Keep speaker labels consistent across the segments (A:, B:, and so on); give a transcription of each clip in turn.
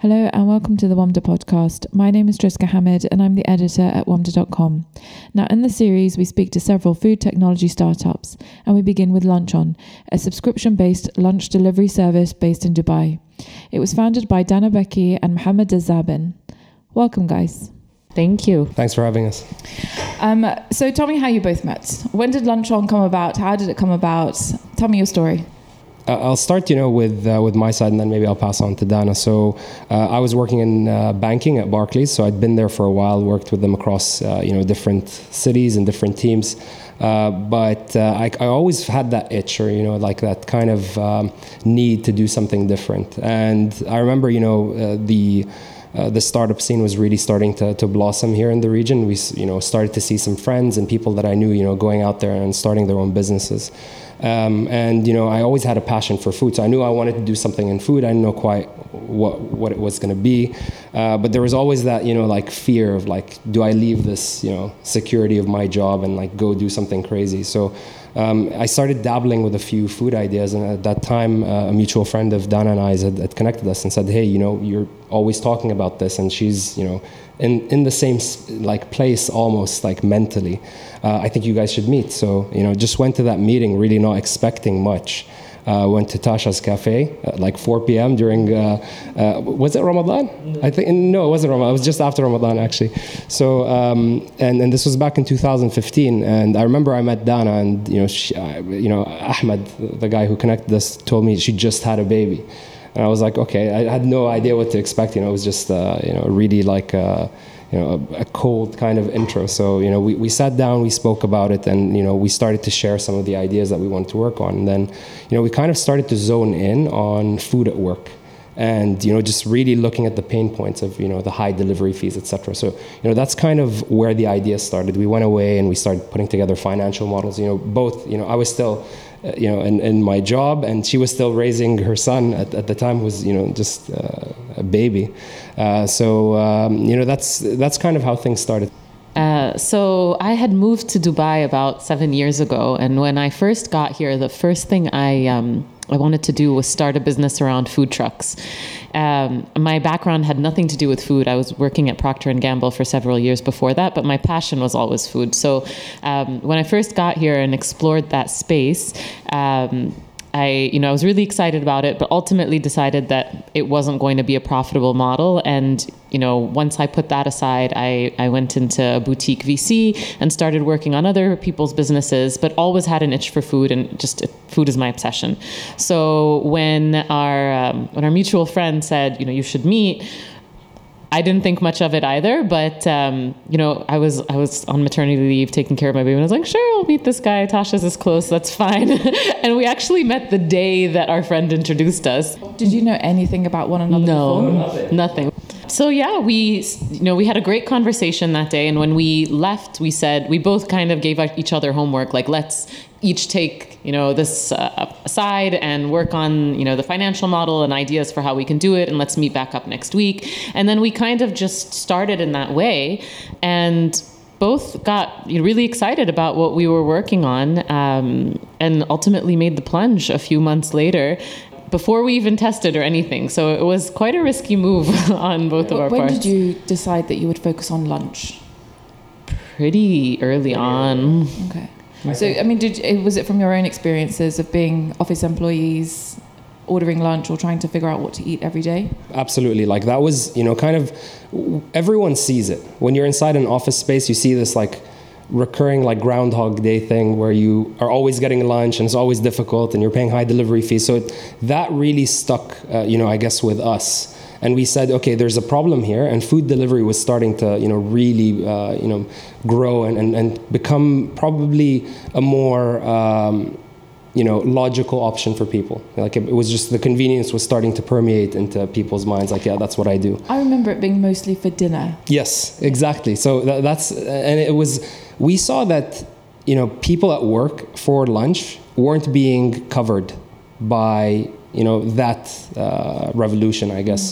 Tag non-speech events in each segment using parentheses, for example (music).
A: Hello and welcome to the WAMDA podcast. My name is Triska Hamid and I'm the editor at WAMDA.com. Now, in the series, we speak to several food technology startups and we begin with LUNCH:ON, a subscription based lunch delivery service based in Dubai. It was founded by Dana Baki and Mohammad Zaben. Welcome, guys.
B: Thank you.
C: Thanks for having us.
A: Um, so, tell me how you both met. When did LUNCH:ON come about? How did it come about? Tell me your story.
C: Uh, I'll start, you know, with uh, with my side, and then maybe I'll pass on to Dana. So, uh, I was working in uh, banking at Barclays, so I'd been there for a while, worked with them across, uh, you know, different cities and different teams. Uh, but I, I, always had that itch, or you know, like that kind of um, need to do something different. And I remember, you know, the uh, the startup scene was really starting to, to blossom here in the region. We you know started to see some friends and people that I knew you know going out there and starting their own businesses. Um, and you know, I always had a passion for food, so I knew I wanted to do something in food. I didn't know quite what what it was going to be, uh, but there was always that you know like fear of like, do I leave this you know security of my job and like go do something crazy? So. Um, I started dabbling with a few food ideas, and at that time, uh, a mutual friend of Dana and I had, had connected us and said, "Hey, you know, you're always talking about this," and she's, you know, in, in the same like place almost like mentally uh, i think you guys should meet so you know just went to that meeting really not expecting much uh, went to Tasha's cafe at like 4 p.m. during uh, uh, was it Ramadan? No. I think no, it wasn't Ramadan. It was just after Ramadan actually. So um, and and this was back in 2015. And I remember I met Dana and you know she, uh, you know Ahmed, the guy who connected us, told me she just had a baby. And I was like, okay, I had no idea what to expect. You know, it was just, uh, you know, really like, uh, you know, a, a, cold kind of intro. So, you know, we, we sat down, we spoke about it, and, you know, we started to share some of the ideas that we wanted to work on. And then, you know, we kind of started to zone in on food at work and you know just really looking at the pain points of you know the high delivery fees etc so you know that's kind of where the idea started we went away and we started putting together financial models you know both you know i was still uh, you know, in, in my job, and she was still raising her son at, at the time who was, you know, just uh, a baby. Uh, so, um, you know, that's that's kind of how things started.
B: Uh, so I had moved to Dubai about seven years ago, and when I first got here, the first thing I um, I wanted to do was start a business around food trucks. Um, my background had nothing to do with food. I was working at Procter and Gamble for several years before that, but my passion was always food. So um, when I first got here and explored that space. Um, I, you know, I was really excited about it, but ultimately decided that it wasn't going to be a profitable model. And, you know, once I put that aside, I, I went into a boutique VC and started working on other people's businesses, but always had an itch for food and just food is my obsession. So when our, um, when our mutual friend said, you know, you should meet, I didn't think much of it either, but um, you know, I was I was on maternity leave taking care of my baby, and I was like, sure, I'll meet this guy. Tasha's is close, that's fine. (laughs) and we actually met the day that our friend introduced us.
A: Did you know anything about one another?
B: No, before? nothing. So yeah, we you know we had a great conversation that day, and when we left, we said we both kind of gave each other homework, like let's each take you know this uh, aside and work on you know the financial model and ideas for how we can do it and let's meet back up next week. And then we kind of just started in that way and both got really excited about what we were working on um, and ultimately made the plunge a few months later before we even tested or anything. So it was quite a risky move (laughs) on both of our
A: when
B: parts.
A: when did you decide that you would focus on lunch?
B: Pretty early. on.
A: Okay so, I mean, did eh, was it from your own experiences of being office employees, ordering lunch or trying to figure out what to eat every day?
C: Absolutely. Like that was, you know, kind of everyone sees it. When you're inside an office space, you see this like recurring like groundhog day thing where you are always getting lunch and it's always difficult and you're paying high delivery fees so it, that really stuck uh, you know i guess with us and we said, okay, there's a problem here, and food delivery was starting to, you know, really, uh, you know, grow and, and, and become probably a more, um, you know, logical option for people. Like it, it, was just the convenience was starting to permeate into people's minds. Like, yeah, that's what I do.
A: I remember it being mostly for dinner.
C: Yes, exactly. So that, that's and it was. We saw that, you know, people at work for lunch weren't being covered by you know that uh, revolution, I guess.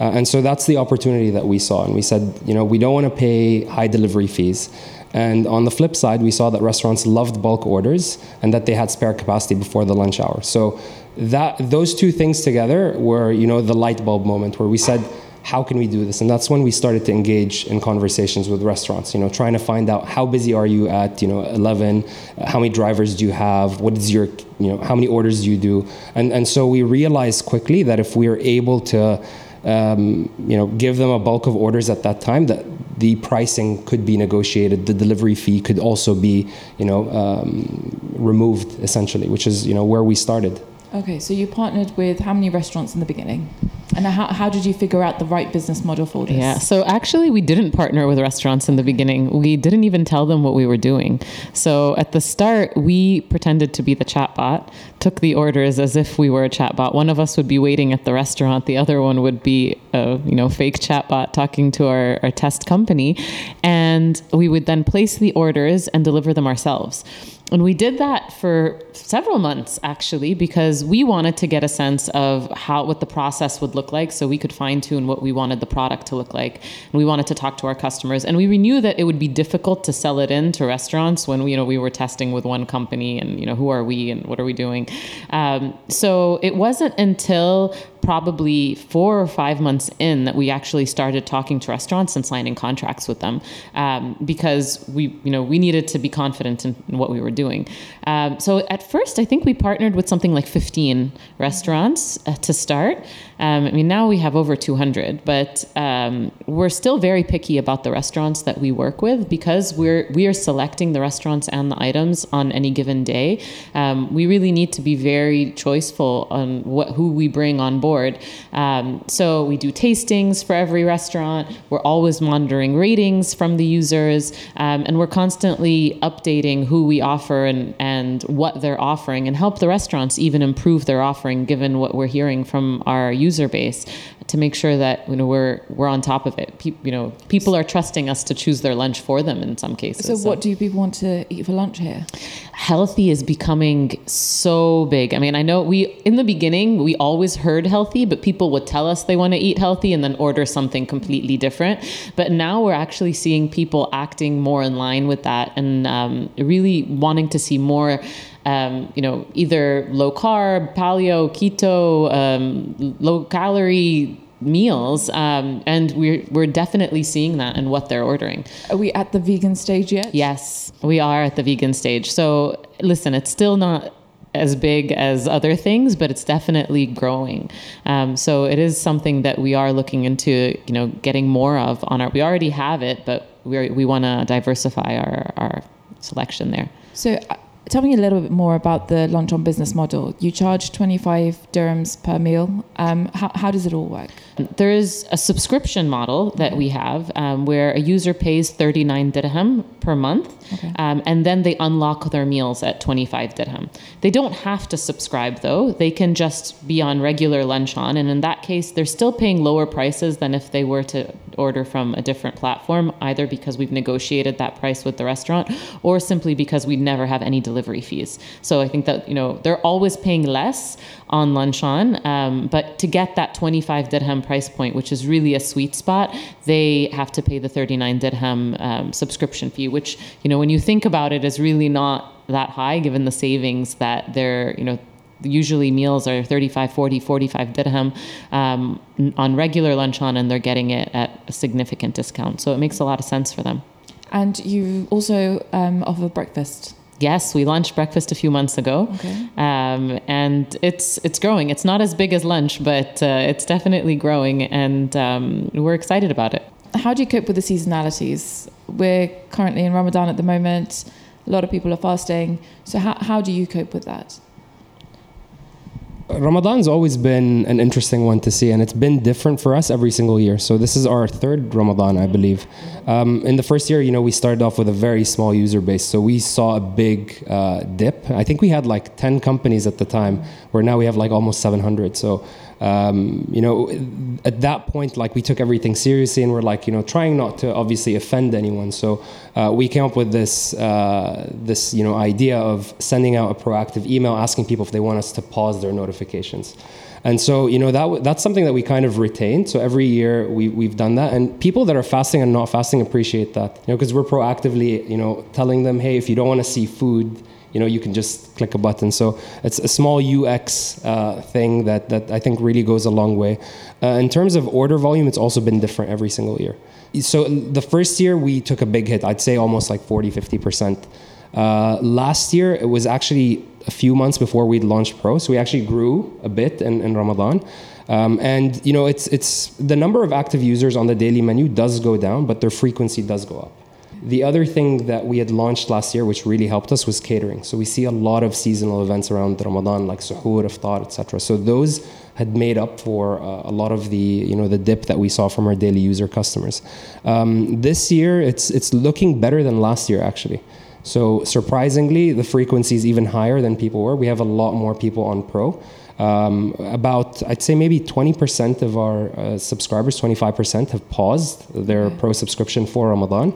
C: Uh, and so that's the opportunity that we saw, and we said, you know, we don't want to pay high delivery fees. And on the flip side, we saw that restaurants loved bulk orders and that they had spare capacity before the lunch hour. So that those two things together were, you know, the light bulb moment where we said, how can we do this? And that's when we started to engage in conversations with restaurants, you know, trying to find out how busy are you at, you know, 11, uh, how many drivers do you have, what is your, you know, how many orders do you do? And, and so we realized quickly that if we are able to, um, you know, give them a bulk of orders at that time, that the pricing could be negotiated, the delivery fee could also be, you know, um, removed essentially, which is, you know, where we started.
A: Okay, so you partnered with how many restaurants in the beginning? And how, how did you figure out the right business model for this?
B: Yeah, so actually, we didn't partner with restaurants in the beginning. We didn't even tell them what we were doing. So at the start, we pretended to be the chatbot, took the orders as if we were a chatbot. One of us would be waiting at the restaurant, the other one would be a you know fake chatbot talking to our, our test company, and we would then place the orders and deliver them ourselves. And we did that for several months actually because we wanted to get a sense of how what the process would look like so we could fine tune what we wanted the product to look like. And we wanted to talk to our customers and we knew that it would be difficult to sell it in to restaurants when we, you know we were testing with one company and you know who are we and what are we doing. Um, so it wasn't until probably four or five months in that we actually started talking to restaurants and signing contracts with them um, because we you know we needed to be confident in, what we were doing. Um, so at first i think we partnered with something like 15 restaurants uh, to start um, I mean, now we have over 200, but um, we're still very picky about the restaurants that we work with because we're we are selecting the restaurants and the items on any given day. Um, we really need to be very choiceful on what who we bring on board. Um, so we do tastings for every restaurant. We're always monitoring ratings from the users, um, and we're constantly updating who we offer and and what they're offering, and help the restaurants even improve their offering given what we're hearing from our user base to make sure that you know we're we're on top of it. Pe- you know, people are trusting us to choose their lunch for them in some cases.
A: So, so, what do people want to eat for lunch here?
B: Healthy is becoming so big. I mean, I know we in the beginning we always heard healthy, but people would tell us they want to eat healthy and then order something completely different. But now we're actually seeing people acting more in line with that and um, really wanting to see more um, you know, either low carb, paleo, keto, um, low calorie meals um, and we're, we're definitely seeing that in what they're ordering
A: are we at the vegan stage yet
B: yes we are at the vegan stage so listen it's still not as big as other things, but it's definitely growing. Um, so it is something that we are looking into, you know, getting more of on our. We already have it, but we we want to diversify our our selection there.
A: So Tell me a little bit more about the LUNCH:ON business model. You charge 25 dirhams per meal. Um, how, how does it all work?
B: There is a subscription model that we have um, where a user pays 39 dirham per month, okay. um, and then they unlock their meals at 25 dirham. They don't have to subscribe though; they can just be on regular LUNCH:ON, and in that case, they're still paying lower prices than if they were to order from a different platform, either because we've negotiated that price with the restaurant, or simply because we never have any delivery fees. So I think that you know they're always paying less on LUNCH:ON, um, but to get that 25 dirham price point, which is really a sweet spot, they have to pay the 39 dirham um, subscription fee, which, you know, when you think about it, is really not that high given the savings that they're, you know, usually meals are 35 40 45 dirham um, on regular LUNCH:ON and they're getting it at a significant discount so it makes a lot of sense for them
A: and you also um, offer breakfast
B: Yes, we launched breakfast a few months ago, okay. um, and it's it's growing. It's not as big as lunch, but uh, it's definitely growing, and um, we're excited about it.
A: How do you cope with the seasonalities? We're currently in Ramadan at the moment. A lot of people are fasting. So how how do you cope with that?
C: Ramadan's always been an interesting one to see, and it's been different for us every single year. So this is our third Ramadan, I believe. Um, in the first year, you know, we started off with a very small user base, so we saw a big uh, dip. I think we had like 10 companies at the time, where now we have like almost 700. So um, you know, at that point, like we took everything seriously and we're like, you know, trying not to obviously offend anyone. So uh, we came up with this, uh, this, you know, idea of sending out a proactive email asking people if they want us to pause their notifications. And so, you know, that that's something that we kind of retained. So every year we, we've done that. And people that are fasting and not fasting appreciate that, you know, because we're proactively, you know, telling them, hey, if you don't want to see food, You know, you can just click a button. So it's a small UX uh, thing that, that I think really goes a long way. Uh, in terms of order volume, it's also been different every single year. So the first year we took a big hit. I'd say almost like 40, 50%. Uh, last year, it was actually a few months before we'd launched Pro, so we actually grew a bit in, in Ramadan. Um, and you know, it's it's the number of active users on the daily menu does go down, but their frequency does go up. The other thing that we had launched last year, which really helped us, was catering. So we see a lot of seasonal events around Ramadan, like suhoor, iftar, etc. So those had made up for uh, a lot of the you know the dip that we saw from our daily user customers. Um, this year, it's it's looking better than last year actually. So surprisingly, the frequency is even higher than people were. We have a lot more people on Pro. Um, about I'd say maybe 20% of our uh, subscribers, 25% have paused their Pro subscription for Ramadan,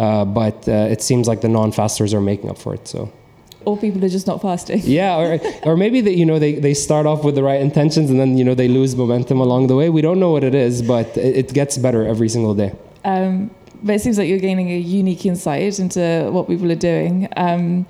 C: uh, but uh, it seems like the non-fasters are making up for it. So.
A: Or people are just not fasting. (laughs)
C: Yeah, or, or maybe they, you know they, they start off with the right intentions and then you know they lose momentum along the way. We don't know what it is, but it, it gets better every single day.
A: Um, but it seems like you're gaining a unique insight into what people are doing. Um,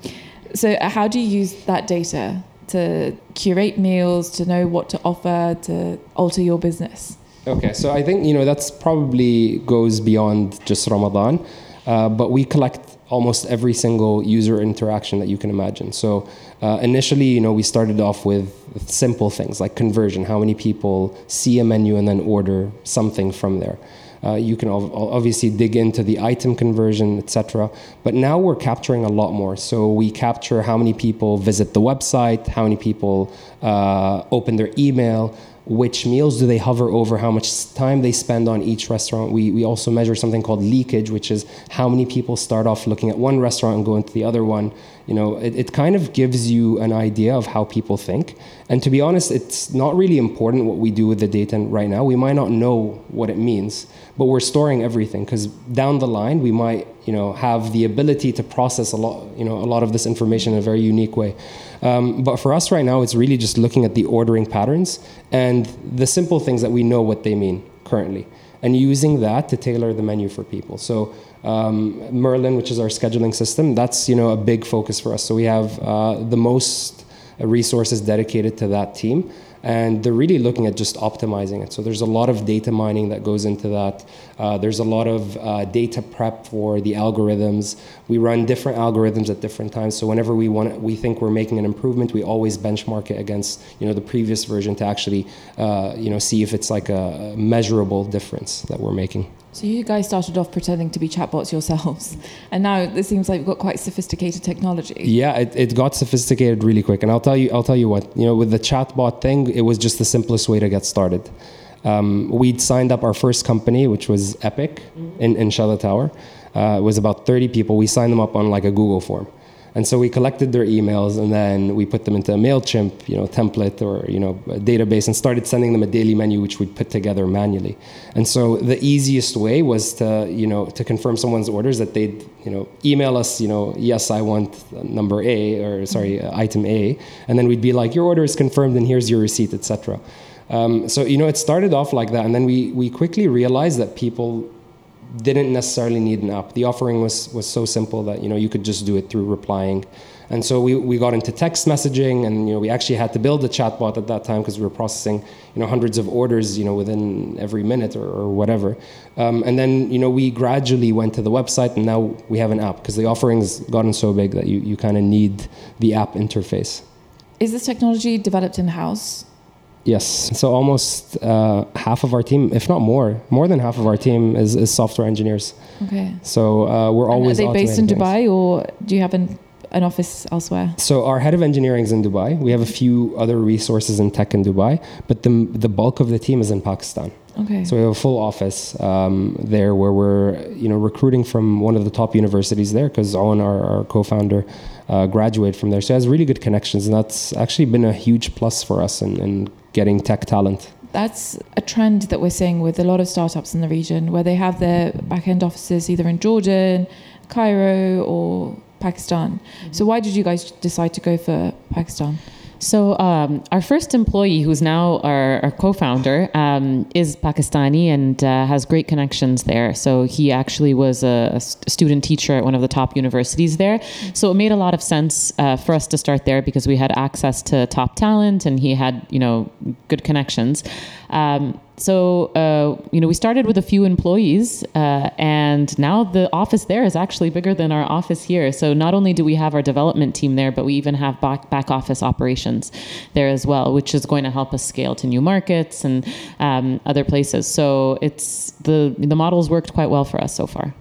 A: so, how do you use that data to curate meals, to know what to offer, to alter your business?
C: Okay, so I think you know that's probably goes beyond just Ramadan, uh, but we collect almost every single user interaction that you can imagine. So uh, initially, you know, we started off with simple things like conversion, how many people see a menu and then order something from there. Uh, you can obviously dig into the item conversion, etc. But now we're capturing a lot more. So we capture how many people visit the website, how many people uh, open their email, which meals do they hover over, how much time they spend on each restaurant. We, we also measure something called leakage, which is how many people start off looking at one restaurant and go into the other one. You know, it, it kind of gives you an idea of how people think. And to be honest, it's not really important what we do with the data right now. We might not know what it means, but we're storing everything because down the line we might, you know, have the ability to process a lot, you know, a lot of this information in a very unique way. Um, but for us right now, it's really just looking at the ordering patterns and the simple things that we know what they mean currently, and using that to tailor the menu for people. So um, Merlin, which is our scheduling system, that's you know a big focus for us. So we have uh, the most resources dedicated to that team and they're really looking at just optimizing it. So there's a lot of data mining that goes into that. Uh, there's a lot of uh, data prep for the algorithms. We run different algorithms at different times. So whenever we want, we think we're making an improvement, we always benchmark it against you know the previous version to actually uh, you know see if it's like a measurable difference that we're making.
A: So you guys started off pretending to be chatbots yourselves, (laughs) and now it seems like you've got quite sophisticated technology.
C: Yeah, it, it got sophisticated really quick, and I'll tell you, I'll tell you what. You know, with the chatbot thing, it was just the simplest way to get started. Um, we'd signed up our first company, which was Epic mm-hmm. in in Shatha Tower. Uh, it was about 30 people. We signed them up on like a Google form. And so we collected their emails and then we put them into a MailChimp, you know, template or, you know, database and started sending them a daily menu, which we'd put together manually. And so the easiest way was to, you know, to confirm someone's orders that they'd, you know, email us, you know, yes, I want number A or sorry, mm-hmm. item A. And then we'd be like, your order is confirmed and here's your receipt, etc. Um, so, you know, it started off like that. And then we, we quickly realized that people didn't necessarily need an app. The offering was was so simple that you know you could just do it through replying. And so we, we got into text messaging, and you know we actually had to build a chatbot at that time because we were processing you know hundreds of orders you know within every minute or, or whatever. Um, and then you know we gradually went to the website, and now we have an app because the offering's gotten so big that you, you kind of need the app interface.
A: Is this technology developed in house?
C: Yes. So almost uh, half of our team, if not more, more than half of our team is, is software engineers.
A: Okay.
C: So uh, we're always.
A: And are they based in Dubai, things. or do you have an an office elsewhere?
C: So our head of engineering is in Dubai. We have a few other resources in tech in Dubai, but the the bulk of the team is in Pakistan.
A: Okay.
C: So we have a full office um, there where we're you know recruiting from one of the top universities there because Owen, our, our co-founder, uh, graduated from there. So he has really good connections, and that's actually been a huge plus for us in, in getting tech talent.
A: That's a trend that we're seeing with a lot of startups in the region where they have their back end offices either in Jordan, Cairo, or Pakistan. Mm-hmm. So, why did you guys decide to go for Pakistan?
B: So um, our first employee, who's now our, our co-founder, um, is Pakistani and uh, has great connections there. So he actually was a, a, student teacher at one of the top universities there. So it made a lot of sense uh, for us to start there because we had access to top talent and he had you know good connections. Um, so uh, you know we started with a few employees uh, and now the office there is actually bigger than our office here. So not only do we have our development team there but we even have back, back office operations there as well which is going to help us scale to new markets and um, other places. So it's the the models worked quite well for us so far.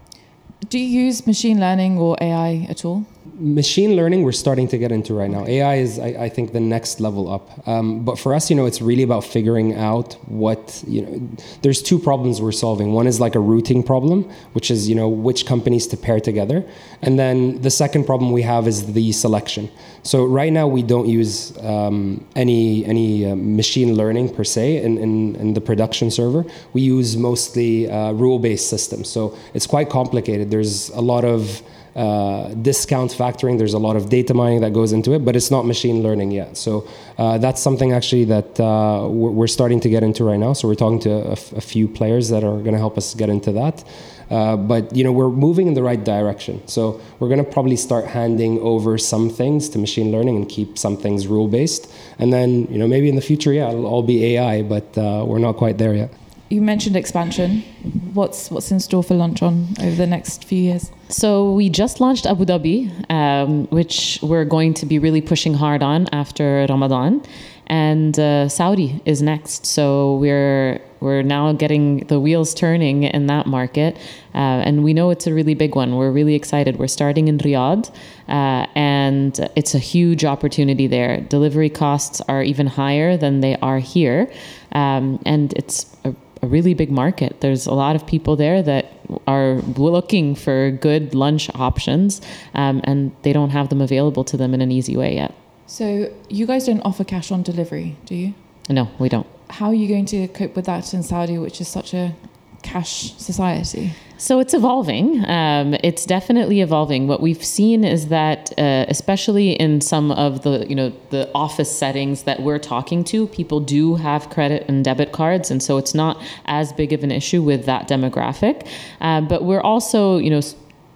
A: Do you use machine learning or ai at all
C: machine learning we're starting to get into right now. Ai is I, I think the next level up. Um, but for us you know it's really about figuring out what you know there's two problems we're solving. One is like a routing problem which is you know which companies to pair together. And then the second problem we have is the selection. So right now we don't use um, any any uh, machine learning per se in, in, in, the production server. We use mostly uh, rule-based systems. So it's quite complicated. There's a lot of uh, discount factoring. There's a lot of data mining that goes into it, but it's not machine learning yet. So uh, that's something actually that uh, we're, starting to get into right now. So we're talking to a, f- a few players that are going to help us get into that. Uh, but you know we're moving in the right direction. So we're going to probably start handing over some things to machine learning and keep some things rule based. And then you know maybe in the future, yeah, it'll all be AI, but uh, we're not quite there yet
A: you mentioned expansion. What's what's in store for LUNCH:ON over the next few years?
B: So we just launched Abu Dhabi, um, which we're going to be really pushing hard on after Ramadan, and uh, Saudi is next. So we're we're now getting the wheels turning in that market, uh, and we know it's a really big one. We're really excited. We're starting in Riyadh, uh, and it's a huge opportunity there. Delivery costs are even higher than they are here, um, and it's a a really big market. There's a lot of people there that are looking for good lunch options, um, and they don't have them available to them in an easy way yet.
A: So, you guys don't offer cash on delivery, do you?
B: No, we don't.
A: How are you going to cope with that in Saudi, which is such a cash society?
B: So it's evolving. Um, it's definitely evolving. What we've seen is that, uh, especially in some of the you know the office settings that we're talking to, people do have credit and debit cards, and so it's not as big of an issue with that demographic. Um, but we're also you know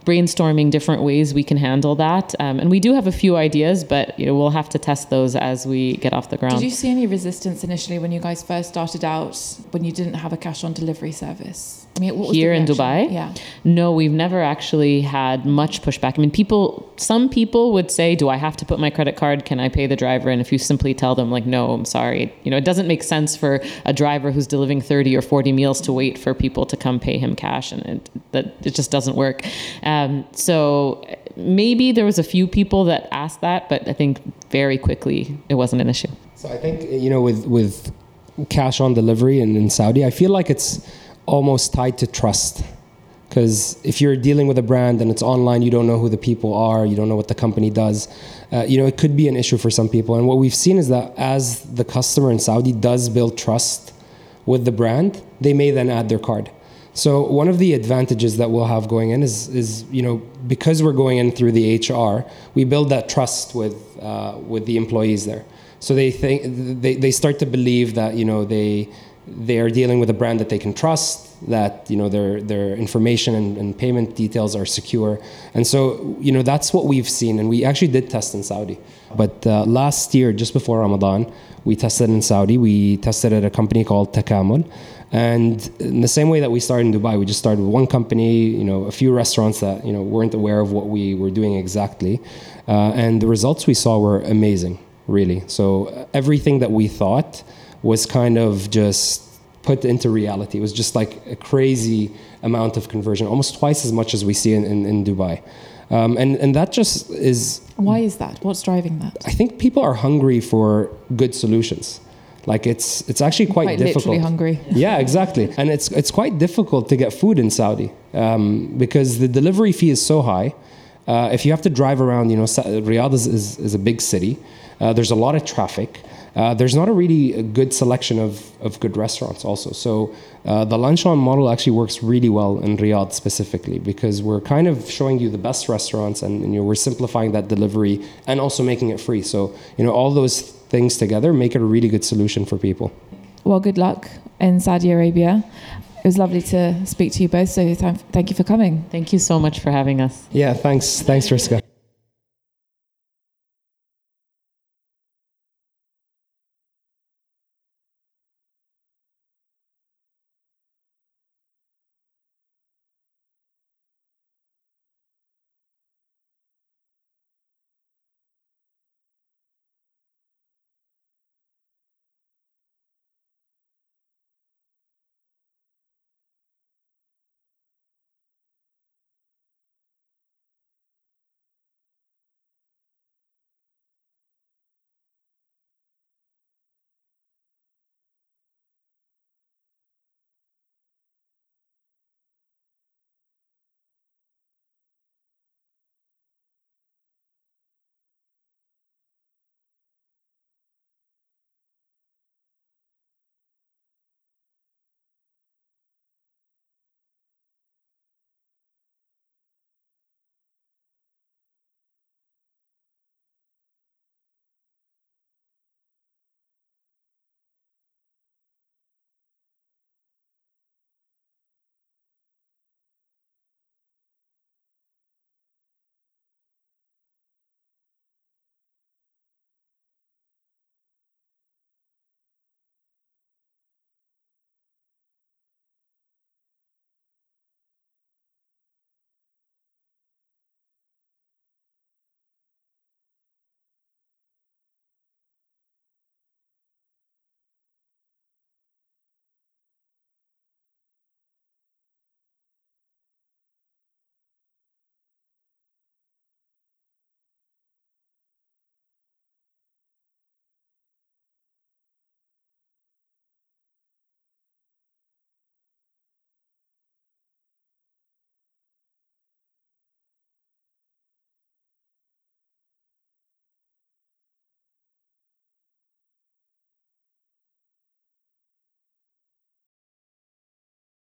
B: brainstorming different ways we can handle that. Um, and we do have a few ideas, but you know, we'll have to test those as we get off the ground.
A: Did you see any resistance initially when you guys first started out when you didn't have a cash on delivery service?
B: I mean, here in Dubai,
A: yeah.
B: No, we've never actually had much pushback. I mean, people, some people would say, "Do I have to put my credit card? Can I pay the driver?" And if you simply tell them, like, "No, I'm sorry," you know, it doesn't make sense for a driver who's delivering 30 or 40 meals to wait for people to come pay him cash, and it, that it just doesn't work. Um, so maybe there was a few people that asked that, but I think very quickly it wasn't an issue.
C: So I think you know, with with cash on delivery in, in Saudi, I feel like it's almost tied to trust. Because if you're dealing with a brand and it's online, you don't know who the people are, you don't know what the company does. Uh, you know, it could be an issue for some people. And what we've seen is that as the customer in Saudi does build trust with the brand, they may then add their card. So one of the advantages that we'll have going in is, is you know, because we're going in through the HR, we build that trust with uh, with the employees there. So they think they, they start to believe that you know they they are dealing with a brand that they can trust, that you know their their information and, and, payment details are secure, and so you know that's what we've seen, and we actually did test in Saudi. But uh, last year, just before Ramadan, we tested in Saudi. We tested at a company called Takamul, and in the same way that we started in Dubai, we just started with one company, you know, a few restaurants that you know weren't aware of what we were doing exactly, uh, and the results we saw were amazing, really. So everything that we thought was kind of just put into reality. It was just like a crazy amount of conversion, almost twice as much as we see in, in, in Dubai. Um, and, and that just is.
A: Why is that? What's driving that?
C: I think people are hungry for good solutions. Like it's it's actually quite,
A: quite
C: difficult.
A: Literally hungry. (laughs)
C: yeah, exactly. And it's it's quite difficult to get food in Saudi um, because the delivery fee is so high. Uh, if you have to drive around, you know, Riyadh is, is, is a big city. Uh, there's a lot of traffic. Uh, there's not a really good selection of, of good restaurants also. So uh, the LUNCH:ON model actually works really well in Riyadh specifically because we're kind of showing you the best restaurants and, and you know, we're simplifying that delivery and also making it free. So you know all those things together make it a really good solution for people.
A: Well, good luck in Saudi Arabia. It was lovely to speak to you both. So th- thank you for coming.
B: Thank you so much for having us.
C: Yeah, thanks. Thanks, Triska.